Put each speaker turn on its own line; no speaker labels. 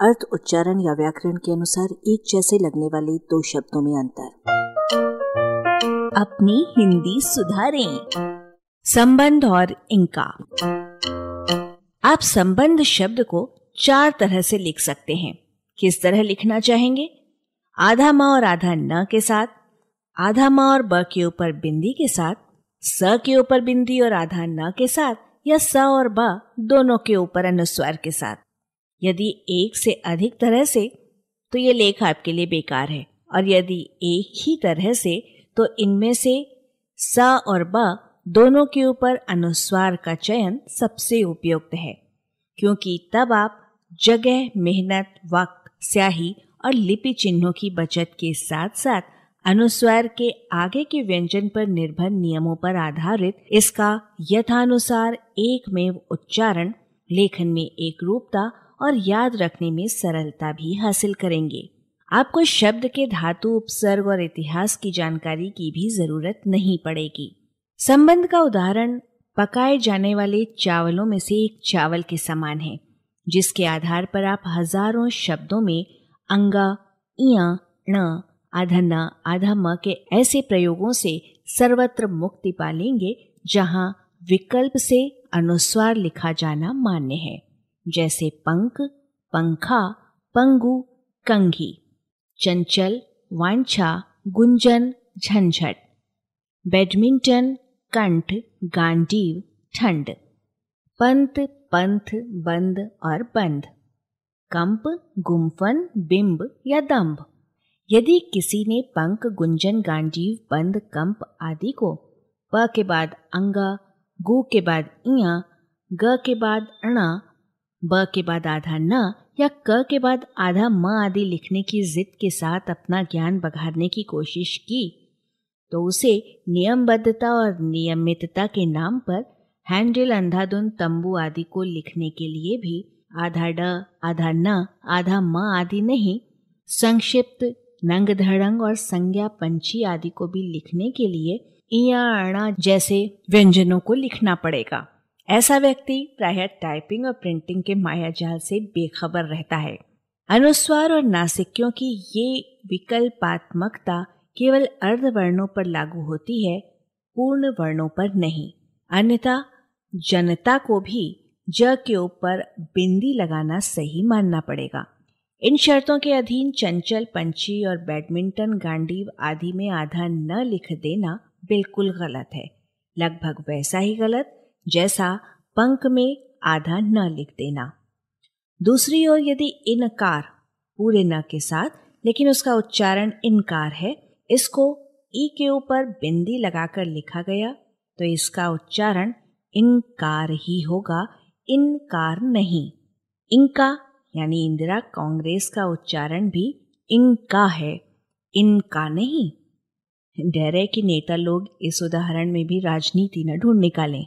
अर्थ, उच्चारण या व्याकरण के अनुसार एक जैसे लगने वाले दो शब्दों में अंतर।
अपनी हिंदी सुधारें। संबंध और इनका। आप संबंध शब्द को चार तरह से लिख सकते हैं। किस तरह लिखना चाहेंगे? आधा माँ और आधा न के साथ, आधा माँ और ब के ऊपर बिंदी के साथ, स के ऊपर बिंदी और आधा न के साथ, या स और ब दोनों के ऊपर अनुस्वार के साथ। यदि एक से अधिक तरह से तो ये लेख आपके लिए बेकार है। और यदि एक ही तरह से तो इनमें से स और ब दोनों के ऊपर अनुस्वार का चयन सबसे उपयुक्त है, क्योंकि तब आप जगह, मेहनत, वक्त, स्याही और लिपि चिन्हों की बचत के साथ साथ अनुस्वार के आगे के व्यंजन पर निर्भर नियमों पर आधारित इसका यथानुसार एक में उच्चारण, लेखन में एक रूपता और याद रखने में सरलता भी हासिल करेंगे। आपको शब्द के धातु, उपसर्ग और इतिहास की जानकारी की भी ज़रूरत नहीं पड़ेगी। संबंध का उदाहरण, पकाए जाने वाले चावलों में से एक चावल के समान है, जिसके आधार पर आप हज़ारों शब्दों में अंगा, इया, ण आधा आधा म के ऐसे प्रयोगों से सर्वत्र मुक्ति पालेंगे जहाँ विकल्प से अनुस्वार लिखा जाना मान्य है। जैसे पंख, पंखा, पंगु, कंघी, चंचल, वांछा, गुंजन, झंझट, बैडमिंटन, कंठ, गांडीव, ठंड, पंत, पंथ, बंद और बंद कंप गुम्फन बिंब या दंभ। यदि किसी ने पंख, गुंजन गांजीव बंद, कंप आदि को प के बाद अंगा, गु के बाद इया ग के बाद अणा ब के बाद आधा न या क के बाद आधा म आदि लिखने की जिद के साथ अपना ज्ञान बघारने की कोशिश की तो उसे नियमबद्धता और नियमितता के नाम पर हैंडल, अंधाधुन, तंबू आदि को लिखने के लिए भी आधा ड, आधा न, आधा म आदि नहीं, संक्षिप्त नंग धड़ंग और संज्ञा पंछी आदि को भी लिखने के लिए इया अणा जैसे व्यंजनों को लिखना पड़ेगा। ऐसा व्यक्ति प्राय टाइपिंग और प्रिंटिंग के मायाजाल से बेखबर रहता है। अनुस्वार और नासिक्यों की ये विकल्पात्मकता केवल अर्ध वर्णों पर लागू होती है, पूर्ण वर्णों पर नहीं। अन्यथा, जनता को भी ज के ऊपर बिंदी लगाना सही मानना पड़ेगा। इन शर्तों के अधीन चंचल, पंछी और बैडमिंटन, गांडीव आदि में आधा न लिख देना बिल्कुल गलत है। लगभग वैसा ही गलत जैसा पंख में आधा न लिख देना। दूसरी ओर यदि इनकार, पूरे न के साथ, लेकिन उसका उच्चारण इनकार है, इसको ई के ऊपर बिंदी लगाकर लिखा गया तो इसका उच्चारण इनकार ही होगा, इनकार नहीं। इनका, यानी इंदिरा कांग्रेस का उच्चारण भी इनका है, इनका नहीं। डरे कि नेता लोग इस उदाहरण में भी राजनीति न ढूंढ निकालें।